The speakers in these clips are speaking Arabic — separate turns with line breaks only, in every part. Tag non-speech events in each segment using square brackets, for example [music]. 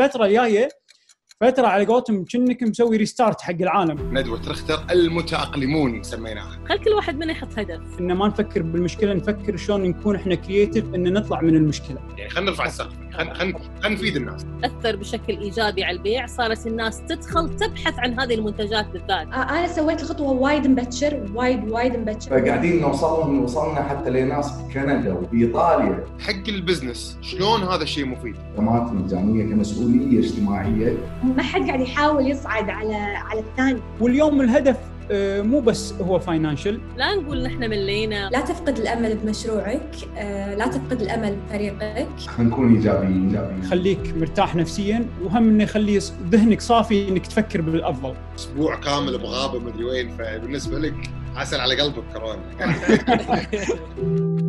الفترة الجايه فترة على قولتهم كأنك مسوي restart حق العالم.
ندوة رختر المتأقلمون سميناها
خل كل واحد منا يحط هدف.
ان ما نفكر بالمشكلة نفكر شلون نكون إحنا creative إن نطلع من المشكلة.
يعني خلينا نرفع السقف خلينا خلينا نفيد الناس.
أثر بشكل إيجابي على البيع صارت الناس تدخل تبحث عن هذه المنتجات بالذات.
آه، أنا سويت الخطوة وايد مبكر وايد وايد مبكر.
فقاعدين نوصل لهم وصلنا حتى لناس بكندا وبإيطاليا.
حق ال business شلون هذا الشيء مفيد؟
خدمات مجانيه كمسؤولية اجتماعية.
ما حد قاعد يحاول يصعد على على الثاني.
واليوم الهدف آه، مو بس هو فاينانشال
لا نقول نحن ملينا.
لا تفقد الأمل بمشروعك آه، لا تفقد الأمل بفريقك.
خلينا نكون إيجابيين إيجابيين.
يخليك مرتاح نفسيا وهم إنه يخلي ذهنك صافي إنك تفكر بالأفضل.
أسبوع كامل بغابة مدري وين فبالنسبة لك عسل على قلبك كورونا [laughs]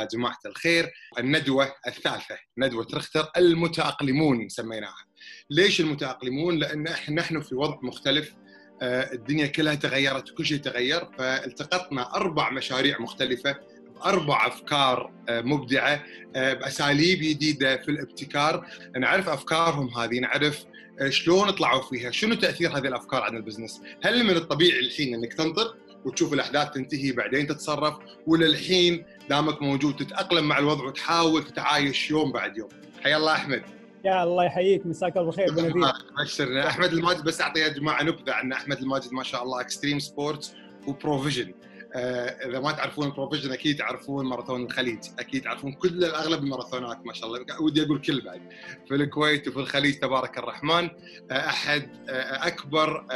يا جماعة الخير الندوة الثالثة ندوة رختر المتأقلمون سميناها. ليش المتأقلمون؟ لأن إحنا نحن في وضع مختلف آه، الدنيا كلها تغيرت وكل شيء تغير فالتقطنا أربع مشاريع مختلفة بأربع أفكار آه، مبدعة آه، بأساليب جديدة في الابتكار. نعرف أفكارهم هذه نعرف شلون طلعوا فيها شنو تأثير هذه الأفكار على البزنس. هل من الطبيعي الحين أنك تنطر وتشوف الأحداث تنتهي بعدين تتصرف ولا الحين دامك موجود تتأقلم مع الوضع وتحاول تتعايش يوم بعد يوم. حيا الله أحمد.
يا الله يحييك مساك الله بالخير
بشرنا أحمد الماجد بس اعطي يا جماعة نبذة عن أحمد الماجد ما شاء الله extreme sports وبروفيجن آه، إذا ما تعرفون بروفيجن أكيد تعرفون ماراثون الخليج. أكيد تعرفون كل الأغلب الماراثونات ما شاء الله. ودي أقول كل بعد. في الكويت وفي الخليج تبارك الرحمن. آه، أحد آه، أكبر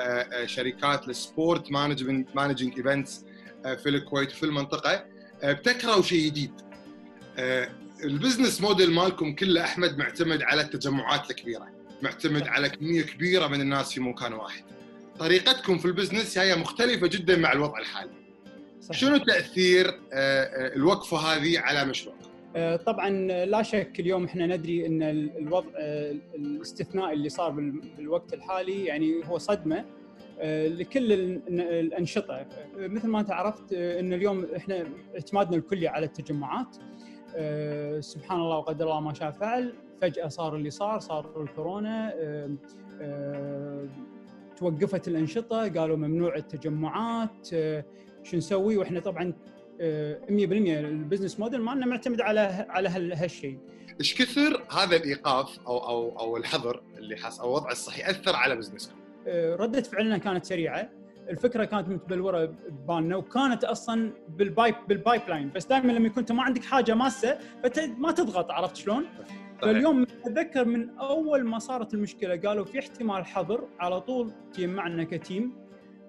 شركات ال sport management managing events في الكويت وفي المنطقة. ابتكروا شيء جديد. ال business model مالكم كله أحمد معتمد على التجمعات الكبيرة معتمد على كمية كبيرة من الناس في مكان واحد. طريقتكم في ال business هي مختلفة جدا مع الوضع الحالي. صحيح. شنو تأثير الوقفة هذه على مشروعكم؟
طبعا لا شك اليوم إحنا ندري إن الوضع الاستثنائي اللي صار بالوقت الحالي يعني هو صدمة. لكل الأنشطة. مثل ما انت عرفت إن اليوم إحنا اعتمادنا الكلي على التجمعات. سبحان الله وقدر الله ما شاء فعل. فجأة صار اللي صار صار الكورونا. توقفت الأنشطة قالوا ممنوع التجمعات. شو نسوي؟ وإحنا طبعا 100% ال business model مالنا معتمد على على هالشيء.
إيش كثر هذا الإيقاف أو أو أو الحظر اللي حصل أو الوضع الصحي أثر على business
كم؟ ردة فعلنا كانت سريعة. الفكرة كانت متبلوره ببالنا وكانت أصلا بال pipe بال pipeline بس دائما لما يكون أنت ما عندك حاجة ماسة فانت ما تضغط عرفت شلون؟ فاليوم أتذكر من أول ما صارت المشكلة قالوا في احتمال حظر على طول تجمعنا ك team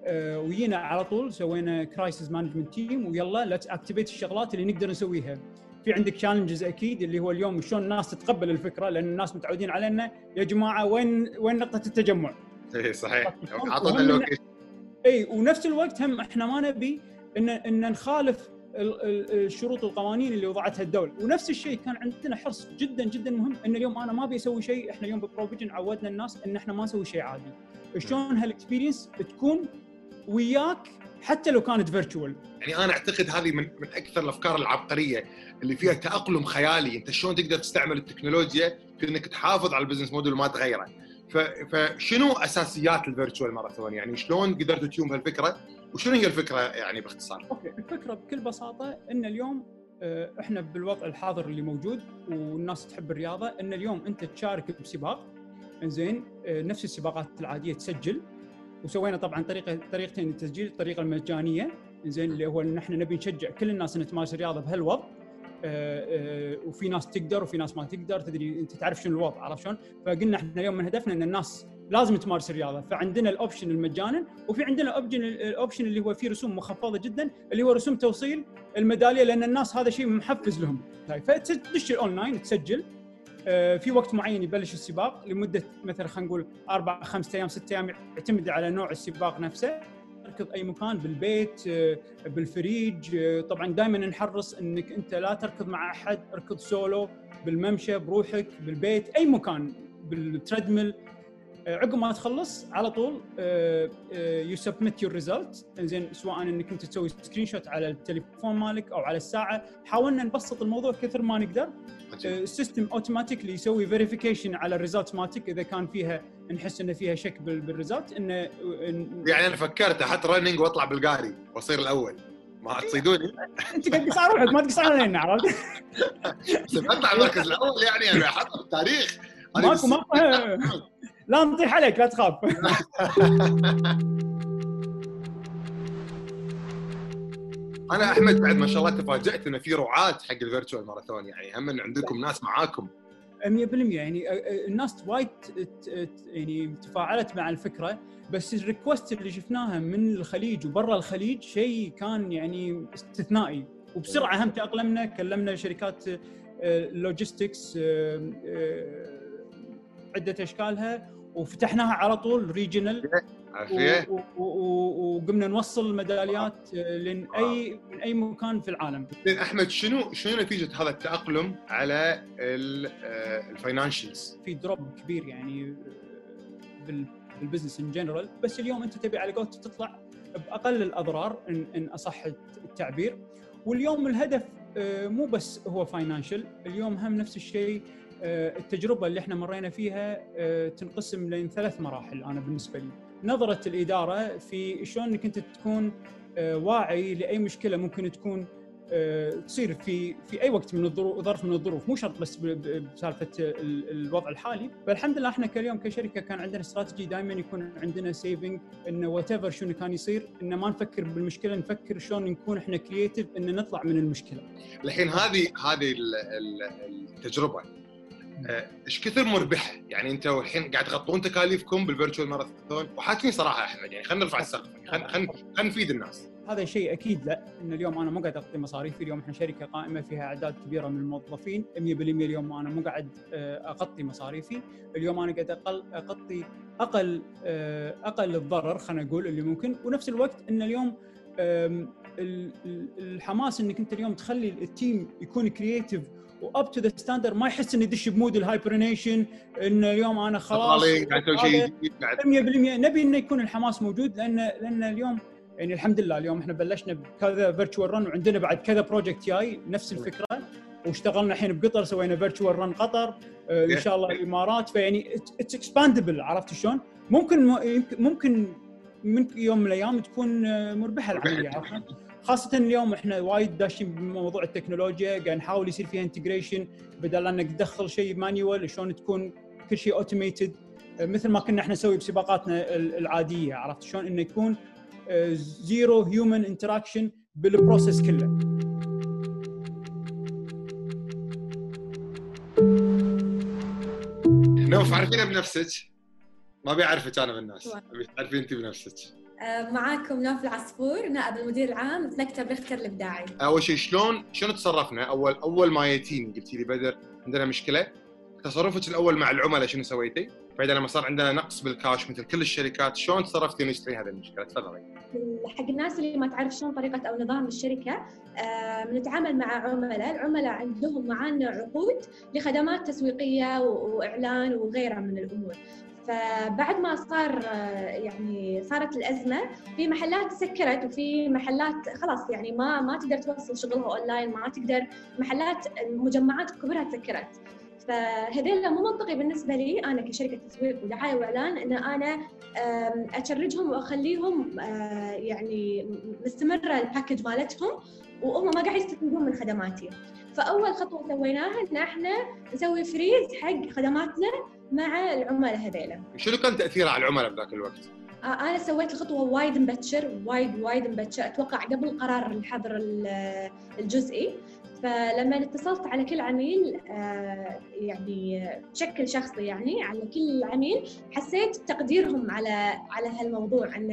آه وجينا على طول سوينا crisis management team ويلا let's activate الشغلات اللي نقدر نسويها. في عندك challenges أكيد اللي هو اليوم شلون الناس تتقبل الفكرة لأن الناس متعودين علينا. يا جماعة وين وين نقطة التجمع؟
اي صحيح. أعطونا ال location
اي ونفس الوقت هم إحنا ما نبي إن إن نخالف الشروط والقوانين اللي وضعتها الدولة. ونفس الشيء كان عندنا حرص جدا جدا مهم إن اليوم أنا ما أبي أسوي شيء إحنا اليوم ببروفيجن عودنا الناس إن إحنا ما نسوي شيء عادي. شلون هال experience تكون وياك حتى لو كانت virtual
يعني أنا أعتقد هذه من من أكثر الأفكار العبقرية اللي فيها تأقلم خيالي. أنت شلون تقدر تستعمل التكنولوجيا في إنك تحافظ على ال business model وما تغيره. فشنو أساسيات ال virtual marathon؟ يعني شلون قدرتوا تجون بهالفكره وشنو هي الفكرة يعني باختصار؟
okay الفكرة بكل بساطة إن اليوم إحنا بالوضع الحاضر اللي موجود والناس تحب الرياضة إن اليوم أنت تشارك بسباق. زين نفس السباقات العادية تسجل. وسوينا طبعا طريقة طريقتين للتسجيل الطريقة المجانية. زين اللي هو إن إحنا نبي نشجع كل الناس إن تمارس الرياضة بهالوضع. وفي ناس تقدر وفي ناس ما تقدر تدري أنت تعرف شنو الوضع عرفت شلون؟ فقلنا إحنا اليوم من هدفنا إن الناس لازم تمارس الرياضة. فعندنا ال option المجاني وفي عندنا ال option ال option اللي هو فيه رسوم مخفضة جدا اللي هو رسوم توصيل الميدالية لأن الناس هذا شيء محفز لهم. فتدش الاونلاين تسجل. في وقت معين يبلش السباق لمدة مثلا خلينا نقول أربع خمسة أيام ست أيام يعتمد على نوع السباق نفسه. تركض أي مكان بالبيت آه، بالفريج آه، طبعا دائما نحرص إنك أنت لا تركض مع أحد اركض سولو بالممشى بروحك بالبيت أي مكان بال treadmill. آه، عقب ما تخلص على طول you submit your result زين سواء إنك أنت تسوي screenshot على التليفون مالك أو على الساعة. حاولنا نبسط الموضوع كثر ما نقدر. ال system automatically يسوي verification على ال result مالتك إذا كان فيها نحس إنه فيها شك بال- بال result إنه إن-
يعني أنا فكرت أحط running وأطلع بالقاري وأصير الأول. ما تصيدوني؟
أنت قاعد تقص على روحك ما تقص علينا عرفت؟ [laughs]
بس أطلع المركز الأول يعني أنا أحط التاريخ.
ماكو ماكو. [laughs] لا نطيح عليك لا تخاف. [laughs]
أنا أحمد بعد ما شاء الله تفاجأت ان في رعاة حق ال virtual marathon يعني هم عندكم ناس معاكم.
100% يعني الناس وايد يعني تفاعلت مع الفكرة بس ال request اللي شفناها من الخليج وبرا الخليج شيء كان يعني استثنائي. وبسرعة هم تأقلمنا كلمنا شركات logistics عدة أشكالها وفتحناها على طول regional
عافيه
وقمنا نوصل ميداليات آه، لين اي من أي مكان في العالم.
زين أحمد شنو شنو نتيجة هذا التأقلم على ال financials؟
في drop كبير يعني آه، بال- بال business in general بس اليوم أنت تبي على قولتك تطلع بأقل الأضرار ان, إن أصح التعبير. واليوم الهدف آه، مو بس هو financial اليوم هم نفس الشيء آه، التجربة اللي إحنا مرينا فيها آه، تنقسم لين ثلاث مراحل أنا بالنسبة لي. نظرة الإدارة في شلون إنك أنت تكون آه، واعي لأي مشكلة ممكن تكون آه، تصير في في أي وقت من الظروف ظرف من الظروف. مو شرط بس بسالفة ال- الوضع الحالي. فالحمد لله إحنا كاليوم كشركة كان عندنا استراتيجي دائما يكون عندنا saving انه whatever شنو كان يصير انه ما نفكر بالمشكلة نفكر شلون نكون إحنا creative إن نطلع من المشكلة.
الحين هذه هذه ال- ال- التجربة. إيش كثر مربحة؟ يعني أنتوا الحين قاعد تغطون تكاليفكم بال virtual marathon وحاكين صراحة احمد يعني خلينا نرفع السقف خلينا خلينا خلينا نفيد الناس
هذا شيء أكيد لا إن اليوم أنا مو قاعد أغطي مصاريفي اليوم إحنا شركة قائمة فيها أعداد كبيرة من الموظفين 100% اليوم أنا مو قاعد آه، أغطي مصاريفي اليوم أنا قاعد أقل أغطي أقل آه، أقل الضرر خلينا نقول اللي ممكن ونفس الوقت إن اليوم الحماس إنك أنت اليوم تخلي ال team يكون creative و up to the standard ما يحس إنه يدش ب mode ال hibernation إن اليوم أنا خلاص
قاعد شيء
هذا-
جديد قاعد
100% نبي إنه يكون الحماس موجود لأن لأن اليوم يعني الحمد لله اليوم إحنا بلشنا بكذا virtual run وعندنا بعد كذا project جاي نفس الفكرة. واشتغلنا الحين بقطر سوينا virtual run قطر آه، إن شاء الله الإمارات. فيعني it's expandable عرفت شلون؟ ممكن ممكن من يوم من الأيام تكون آه، مربحة العملية عرفت؟ خاصة اليوم إحنا وايد داشين بموضوع التكنولوجيا قاعد نحاول يصير فيها integration بدل إنك تدخل شيء manual شلون تكون كل شيء automated مثل ما كنا إحنا نسوي بسباقاتنا ال- العادية عرفت؟ شلون إنه يكون zero human interaction بال process كله.
نوف عارفين بنفسك. ما بيعرفك أنا بالناس أبي تعرفين أنت بنفسك.
آه، معاكم نوف العصفور نائب المدير العام مكتب ريختر الابداعي
أول شيء شلون شلون تصرفنا أول أول ما جيتيني قلتي لي بدر عندنا مشكلة تصرفك الأول مع العملاء شنو سويتي؟ بعدين لما صار عندنا نقص بالكاش مثل كل الشركات شلون تصرفتي نشتري هذه المشكلة؟ تفضلي.
حق الناس اللي ما تعرف شلون طريقة أو نظام الشركة آه، بنتعامل مع عملاء، العملاء عندهم معانا عقود لخدمات تسويقية وإعلان وغيرها من الأمور. فبعد ما صار آه، يعني صارت الأزمة في محلات سكرت وفي محلات خلاص يعني ما ما تقدر توصل شغلها أونلاين ما تقدر محلات المجمعات كبرها تسكرت فهذول مو منطقي بالنسبة لي أنا كشركة تسويق ودعاية وإعلان إن أنا أ charge هم وأخليهم آه، يعني مستمرة ال package مالتهم وهم ما قاعد يستفيدون من خدماتي. فأول خطوة سويناها إن إحنا نسوي freeze حق خدماتنا مع العملاء هذيلا.
شنو كان تأثيره على العملاء بذاك الوقت؟
آه، أنا سويت الخطوة وايد مبكر وايد وايد مبكر. أتوقع قبل قرار الحظر ال- الجزئي. فلما اتصلت على كل عميل آه، يعني بشكل شخصي يعني على كل عميل حسيت تقديرهم على على هالموضوع. ان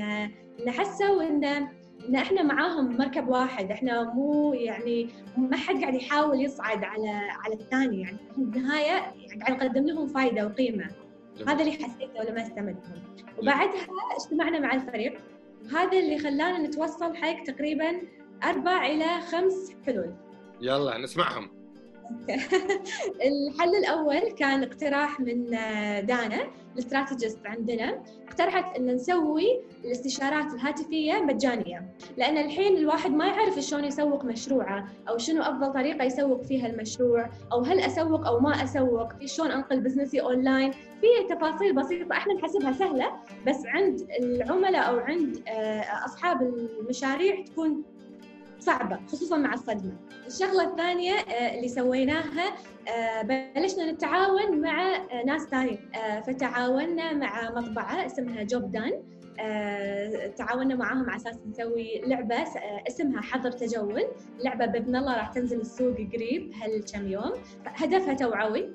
ان حسوا ان إن إحنا معاهم مركب واحد إحنا مو يعني ما حد قاعد يحاول يصعد على على الثاني يعني بالنهايه يعني قاعد نقدم لهم فائده وقيمة. هذا اللي حسيته لما استمدهم. وبعدها اجتمعنا مع الفريق. وهذا اللي خلانا نتوصل حق تقريبا أربع إلى خمس حلول.
يلا نسمعهم. [laughs]
الحل الأول كان اقتراح من آه، دانا ال strategist عندنا اقترحت إن نسوي الاستشارات الهاتفية مجانية لأن الحين الواحد ما يعرف شلون يسوق مشروعه أو شنو أفضل طريقة يسوق فيها المشروع أو هل أسوق أو ما أسوق شلون أنقل business ي online في تفاصيل بسيطة إحنا نحسبها سهلة بس عند العملاء أو عند آه، أصحاب المشاريع تكون صعبة خصوصا مع الصدمة. الشغلة الثانية آه، اللي سويناها آه، بلشنا نتعاون مع آه، ناس ثانيين فتعاوننا مع مطبعة اسمها جوب دان تعاوننا معاهم على أساس نسوي لعبة اسمها حظر تجول. لعبة بإذن الله راح تنزل السوق قريب هالكم يوم. هدفها توعوي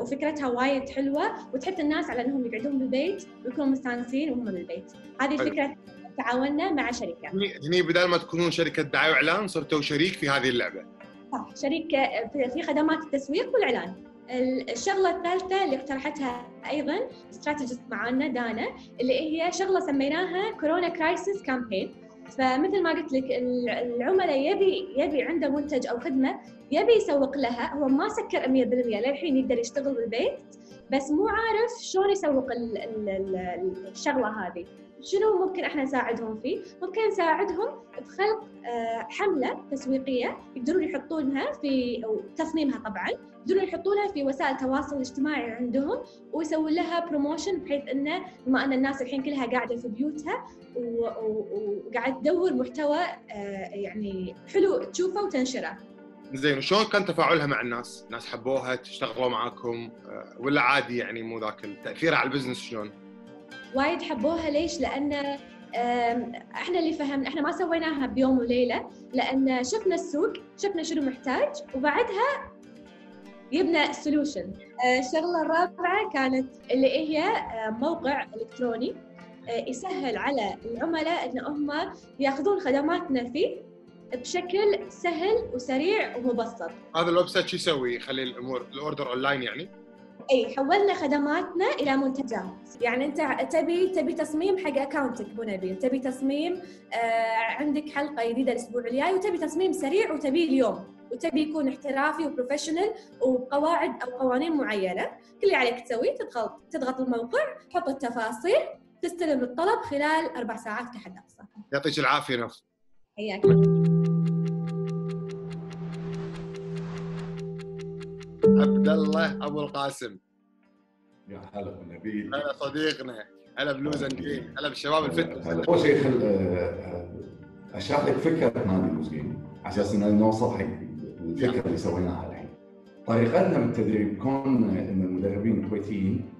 وفكرتها وايد حلوة وتحث الناس على إنهم يقعدون بالبيت ويكونوا مستانسين وهم بالبيت. هذه فكره تعاوننا مع شركة.
هني بدل ما تكونون شركة دعاية وإعلان صرتوا شريك في هذه اللعبة.
صح. شريك في خدمات التسويق والإعلان. الشغلة الثالثة اللي اقترحتها أيضا strategist معانا دانا اللي هي شغلة سميناها corona crisis campaign فمثل ما قلت لك العملاء يبي يبي عنده منتج أو خدمة يبي يسوق لها. هو ما سكر 100% للحين يقدر يشتغل بالبيت بس مو عارف شلون يسوق الشغلة هذه. شنو ممكن إحنا نساعدهم فيه؟ ممكن نساعدهم بخلق آه، حملة تسويقية يقدرون يحطونها في تصميمها طبعا يقدرون يحطونها في وسائل التواصل الاجتماعي عندهم ويسوون لها بروموشن بحيث إنه بما أن الناس الحين كلها قاعدة في بيوتها وقاعد تدور محتوى آه، يعني حلو تشوفه وتنشره.
زين وشلون كان تفاعلها مع الناس؟ الناس حبوها تشتغلوا معاكم آه، ولا عادي يعني مو ذاك التاثير على ال business شلون؟
وايد حبوها ليش؟ لأن إحنا اللي فهمنا إحنا ما سويناها بيوم وليلة لأن شفنا السوق شفنا شنو محتاج وبعدها جبنا solution آه، الشغلة الرابعة كانت اللي هي آه، موقع إلكتروني آه، يسهل على العملاء إن هم ياخذون خدماتنا فيه بشكل سهل وسريع ومبسط.
هذا ال website شو يسوي؟ يخلي الأمور ال order online يعني؟
اي حولنا خدماتنا إلى منتجات. يعني أنت تبي تبي تصميم حق اكونتك ابو نبيل. تبي تصميم آه عندك حلقة جديدة الأسبوع الجاي وتبي تصميم سريع وتبي اليوم. وتبي يكون احترافي و professional وبقواعد أو قوانين معينة. كل اللي عليك تسويه تضغط تضغط الموقع تحط التفاصيل تستلم الطلب خلال أربع ساعات كحد أقصى.
يعطيك العافية نف
حياك
عبد الله أبو القاسم.
يا هلا بالنبيل
هلا صديقنا هلا بلوزنجين هلا بالشباب الفتنس
أول شيء خل آه، أشرح لك فكرة نادي لوزنجين على أساس ان نوصل حق الفكرة اللي سويناها الحين طريقتنا بالتدريب كون إن المدربين الكويتيين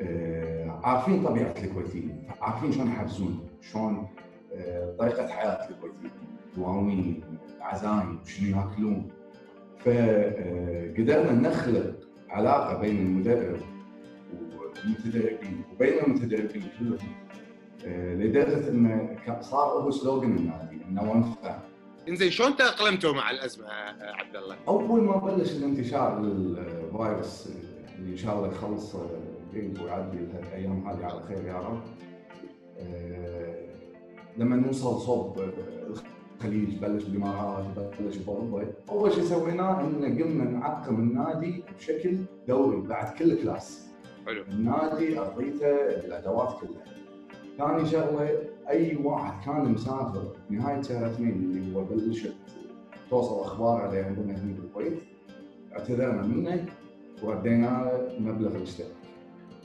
آه، عارفين طبيعة الكويتيين عارفين شلون يحفزون شلون آه، طريقة حياة الكويتيين دواوين عزايم شنو يأكلون. فقدرنا نخلق علاقة بين المدرب والمتدربين وبين المتدربين. كلهم آه، لدرجة انه صار هو سلوجن النادي إنه وانفع
إنزين شلون تأقلمتوا مع الأزمة عبد الله؟
أول ما بلش الانتشار للفيروس اللي إن شاء الله يخلص قريب ويعدي الأيام هذه على خير يا رب. آه، لما نوصل صوب الخليج بلش بالامارات بلش بأوروبا. أول شيء سويناه إن قمنا نعقم النادي بشكل دوري بعد كل كلاس.
حلو.
النادي ارضيته الادوات كلها. ثاني شغلة أي واحد كان مسافر نهايه شهر اثنين اللي هو بلشت توصل أخبار عليه عندنا هنا بالكويت اعتذرنا منه وردينا مبلغ الاشتراك.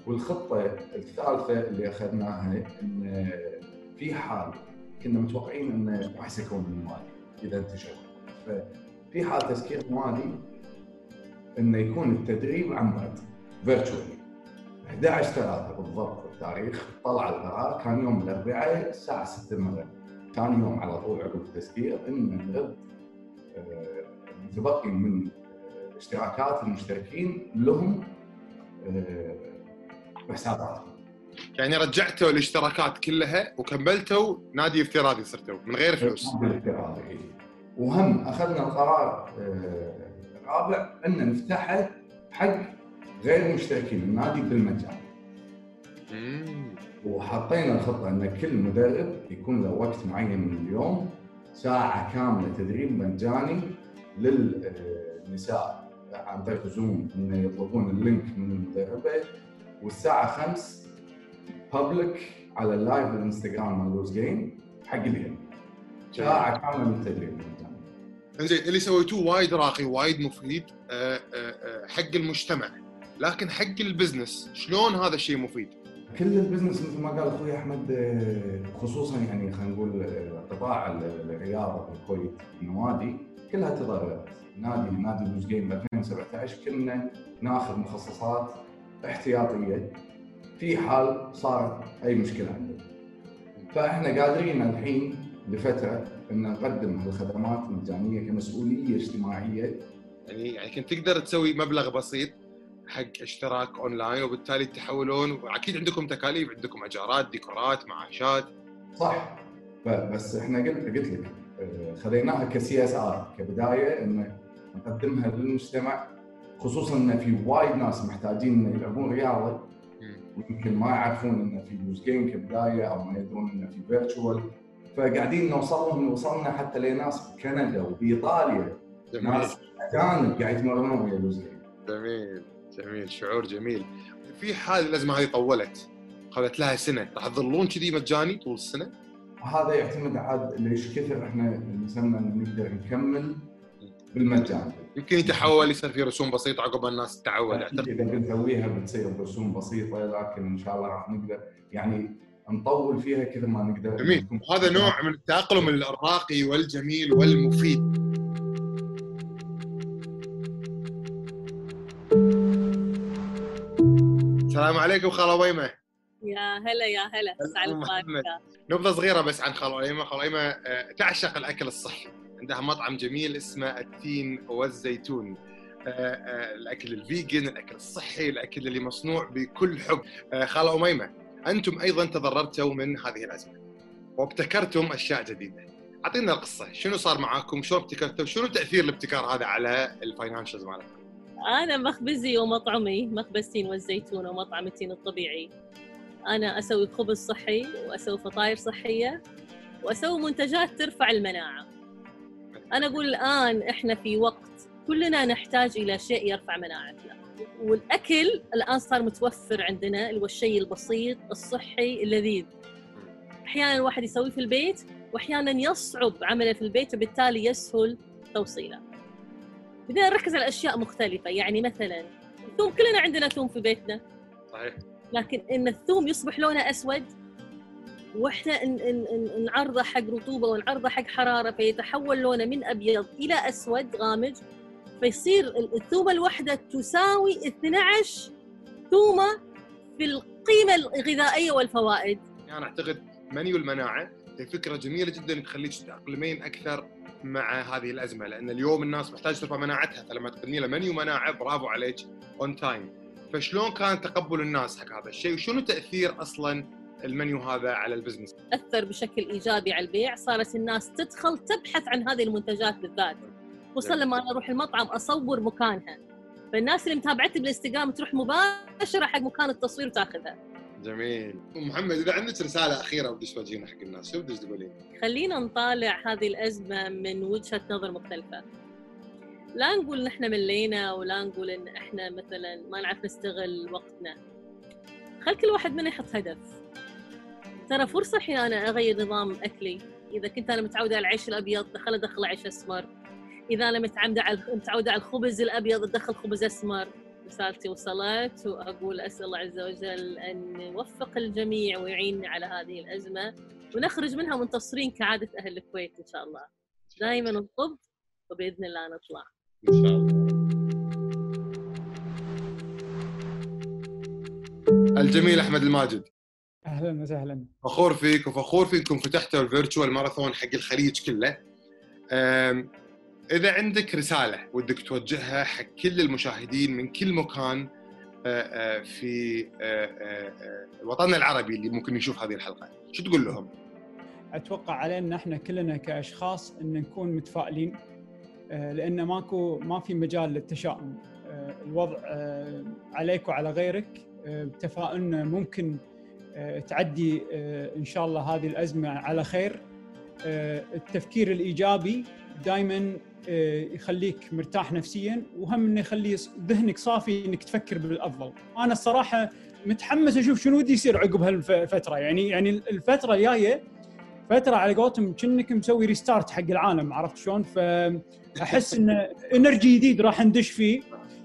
والخطة الثالثة اللي أخذناها إن في حال كنا متوقعين انه راح يسكرون الموالي إذا انتشر. ففي حال تسكير موالي إنه يكون التدريب عن بعد فيرتشوالي 11 3 بالضبط التاريخ طلع القرار كان يوم الأربعاء الساعة 6 المغرب ثاني يوم على طول عقب التسكير إن نرد آه، متبقي من اشتراكات المشتركين لهم آه، بحساباتهم
يعني رجعتوا الاشتراكات كلها وكملتوا نادي افتراضي صرتوا من غير فلوس.
افتراضي. وهم أخذنا القرار آه، الرابع أن نفتحه حق غير المشتركين النادي بالمجان. وحطينا الخطة أن كل مدرب يكون له وقت معين من اليوم ساعة كاملة تدريب مجاني للنساء عن طريق زوم إنه يطلبون ال link من المدربه والساعة 5 public على ال live الانستغرام مال لوز جيم حق اليوم ساعه كامله من التدريب.
انزين اللي سويتوه وايد راقي وايد مفيد آه، آه، آه، حق المجتمع. لكن حق ال business شلون هذا الشيء مفيد؟
كل ال business مثل ما قال أخوي أحمد خصوصا يعني خلينا نقول قطاع ال- الرياضه بالكويت النوادي كلها تضررت. نادي نادي لوز جيم ب 2017 كنا ناخذ مخصصات احتياطية. في حال صارت أي مشكلة عندنا. فإحنا قادرين الحين لفتره إن نقدم هالخدمات مجانيه كمسؤولية اجتماعية.
يعني يعني كنت تقدر تسوي مبلغ بسيط حق اشتراك أونلاين وبالتالي تحولون وأكيد عندكم تكاليف عندكم أجارات ديكورات معاشات.
صح. بس إحنا قلت قلت لك آه، خليناها ك CSR كبداية إن نقدمها للمجتمع خصوصا إن في وايد ناس محتاجين ان يلعبون رياضة. ويمكن ما يعرفون ان في لوز جيم كبداية أو ما يدرون ان في virtual فقاعدين نوصل لهم وصلنا حتى لناس بكندا وبإيطاليا.
جميل.
ناس أجانب قاعد يتمرنون ويا لوز جيم
جميل جميل. شعور جميل. في حال الازمه هذه طولت خذت لها سنة. راح تظلون كذي مجاني طول السنة؟
هذا يعتمد عاد ليش كثر إحنا نسمى نقدر نكمل بالمجان.
يمكن يتحول يصير في رسوم بسيطة عقب الناس تتعود اعتقد.
إذا بنسويها بتصير برسوم بسيطة لكن إن شاء الله راح نقدر. يعني نطول فيها كثر ما نقدر.
جميل. وهذا نوع من التأقلم الراقي والجميل والمفيد. السلام عليكم خاله ويمه
يا هلا يا هلا.
نبذة صغيرة بس عن خاله ويمه خاله ويمه آه، تعشق الأكل الصحي. عندها مطعم جميل اسمه التين والزيتون. آه، آه، الأكل ال vegan الأكل الصحي الأكل اللي مصنوع بكل حب. آه، خالة أميمة أنتم أيضا تضررتوا من هذه الأزمة وابتكرتم أشياء جديدة. أعطينا القصة شنو صار معاكم؟ شلون ابتكرتوا؟ شنو تأثير الابتكار هذا على ال financials مالتكم
أنا مخبزي ومطعمي مخبز التين والزيتون ومطعم التين الطبيعي. أنا أسوي خبز صحي وأسوي فطاير صحية وأسوي منتجات ترفع المناعة. أنا أقول الآن إحنا في وقت كلنا نحتاج إلى شيء يرفع مناعتنا. والأكل الآن صار متوفر عندنا اللي هو الشيء البسيط الصحي اللذيذ. أحيانا الواحد يسويه في البيت وأحيانا يصعب عمله في البيت وبالتالي يسهل توصيله. بدنا نركز على أشياء مختلفة. يعني مثلا الثوم كلنا عندنا ثوم في بيتنا.
صحيح.
لكن إن الثوم يصبح لونه أسود وإحنا نعرضه حق رطوبة ونعرضه حق حرارة فيتحول لونه من أبيض إلى أسود غامج فيصير ال- الثومه الواحدة تساوي 12 ثومة في القيمة الغذائية والفوائد.
أنا أعتقد منيو المناعه هي فكرة جميلة جدا تخليك تتأقلمين أكثر مع هذه الأزمة لأن اليوم الناس محتاجة ترفع مناعتها فلما تقدمي له منيو مناعه برافو عليك on time فشلون كان تقبل الناس حق هذا الشيء؟ وشنو تأثير أصلا المنيو هذا على البزنس.
اثر بشكل إيجابي على البيع صارت الناس تدخل تبحث عن هذه المنتجات بالذات. خصوصا لما أنا أروح المطعم أصور مكانها. فالناس اللي متابعتي بالإنستغرام تروح مباشرة حق مكان التصوير وتأخذها.
جميل. محمد إذا عندك رسالة أخيرة ودك توجهينها حق الناس شو بدك تقولين؟
خلينا نطالع هذه الأزمة من وجهة نظر مختلفة. لا نقول نحن ملينا ولا نقول إن إحنا مثلا ما نعرف نستغل وقتنا. خل كل واحد منا يحط هدف. ترى فرصة حين أنا أغير نظام أكلي. إذا كنت أنا متعودة على العيش الأبيض دخل ادخل عيش أسمر. إذا أنا متعوده على متعودة على الخبز الأبيض ادخل خبز أسمر. رسالتي وصلت وأقول أسأل الله عز وجل أن يوفق الجميع ويعيننا على هذه الأزمة ونخرج منها منتصرين كعادة أهل الكويت إن شاء الله. دائما نطب وبإذن الله نطلع.
إن شاء الله. الجميل أحمد الماجد.
أهلا وسهلا.
فخور فيك وفخور فيكم فتحتوا الفيرتشوال ماراثون حق الخليج كله. إذا عندك رسالة ودك توجهها حق كل المشاهدين من كل مكان أه، أه، في أه، وطننا العربي اللي ممكن يشوف هذه الحلقة شو تقول لهم؟
أتوقع علينا إحنا كلنا كأشخاص إن نكون متفائلين لأن ماكو ما في مجال للتشاؤم. الوضع عليك وعلى غيرك تفاؤلنا ممكن تعدي آه، إن شاء الله هذه الأزمة على خير. آه، التفكير الإيجابي دائما يخليك مرتاح نفسيا وهم إنه يخلي ذهنك صافي إنك تفكر بالأفضل. أنا الصراحة متحمس أشوف شنو ودي يصير عقب هالفترة. يعني يعني الفترة الجاية فترة على قولتهم كأنك مسوي restart حق العالم عرفت شلون؟ فأحس إن energy جديد راح ندش فيه.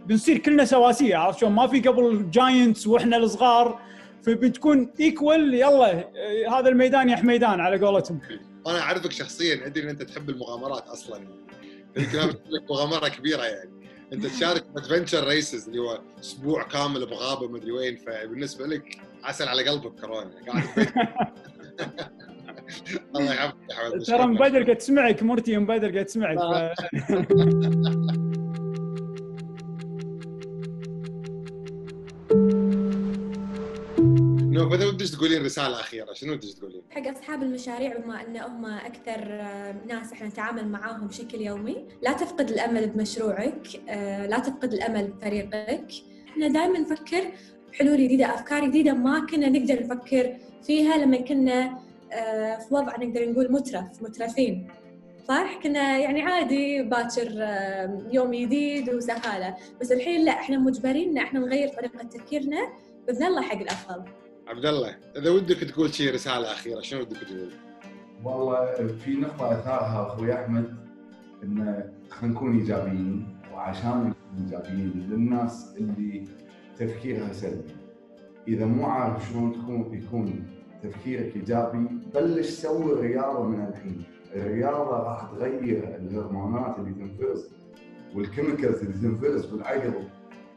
بنصير كلنا سواسية عرفت شلون؟ ما في قبل giants وإحنا الصغار. فبتكون equal يلا هذا الميدان يا حميدان على قولتهم.
أنا أعرفك شخصيا ادري إن أنت تحب المغامرات أصلا. الكلام لك مغامرة كبيرة يعني. أنت تشارك adventure races اللي هو أسبوع كامل بغابة مدري وين فبالنسبة لك عسل على قلبك كورونا قاعد [laughs]
الله يحفظك يا حمد ترى مبادر قاعد تسمعك مرتي مبادر قاعد تسمعك [laughs] آه.
نوف ودا ودك تقولين رسالة أخيرة شنو ودك تقولين؟
حق أصحاب المشاريع بما إن هم أكثر آه، ناس إحنا نتعامل معاهم بشكل يومي لا تفقد الأمل بمشروعك آه، لا تفقد الأمل بفريقك إحنا دائما نفكر بحلول جديدة أفكار جديدة ما كنا نقدر نفكر فيها لما كنا آه، في وضع نقدر نقول مترف مترفين صح كنا يعني عادي باكر يوم جديد وسهالة بس الحين لا إحنا مجبرين إن إحنا نغير طريقة تفكيرنا بإذن الله حق الأفضل
عبد الله إذا ودك تقول شيء رسالة أخيرة شنو ودك تقول؟
والله في نقطة اثارها أخوي أحمد إن خلينا نكون إيجابيين وعشان نكون إيجابيين للناس اللي تفكيرها سلبي. إذا مو عارف شلون تكون يكون تفكيرك إيجابي بلش سوي رياضة من الحين. الرياضة راح تغير الهرمونات اللي تنفرز وال chemicals اللي تنفرز بالعقل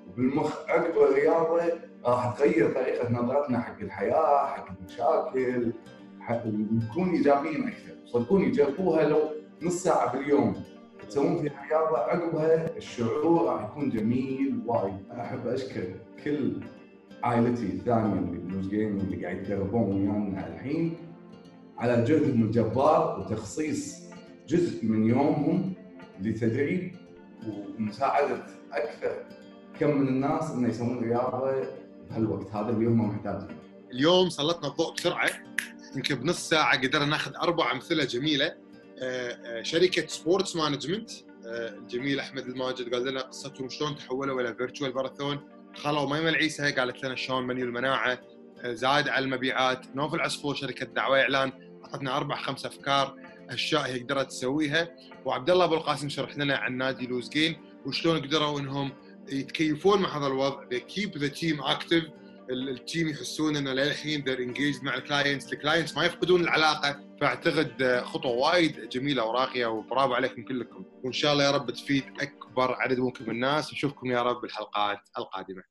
وبالمخ عقب الرياضة راح تغير طريقة نظرتنا حق الحياة حق المشاكل حق نكون ايجابيين أكثر. صدقوني جربوها لو نص ساعة باليوم. تسوون فيها رياضه عقبها الشعور راح يكون جميل وايد. أحب أشكر كل عائلتي الثانية اللي بلوز جيم اللي قاعد يدربون ويانا الحين على جهدهم الجبار وتخصيص جزء من يومهم لتدريب ومساعدة أكثر. كم من الناس إنه يسوون رياضة بهالوقت هذا اللي هم محتاجين.
اليوم سلطنا الضوء بسرعة. يمكن بنص ساعة قدرنا ناخذ أربع أمثلة جميلة. آه، آه، شركة سبورتس مانجمنت الجميل أحمد الماجد قال لنا قصتهم شلون تحولوا إلى virtual marathon خالة أميمة العيسى قالت لنا شلون منيو المناعة. آه، زاد على المبيعات. نوف العصفور شركة دعوة إعلان. أعطتنا أربع خمس أفكار. أشياء هي قدرت تسويها. وعبد الله أبو القاسم شرح لنا عن نادي لوز جيم وشلون قدروا إنهم يتكيفون مع هذا الوضع. They keep the team active. ال team يحسون إنه للحين they're engaged مع ال clients ال clients ما يفقدون العلاقة فأعتقد خطوة وايد جميلة وراقية وبرافو عليكم كلكم. وإن شاء الله يا رب تفيد أكبر عدد ممكن من الناس. نشوفكم يا رب بالحلقات القادمة.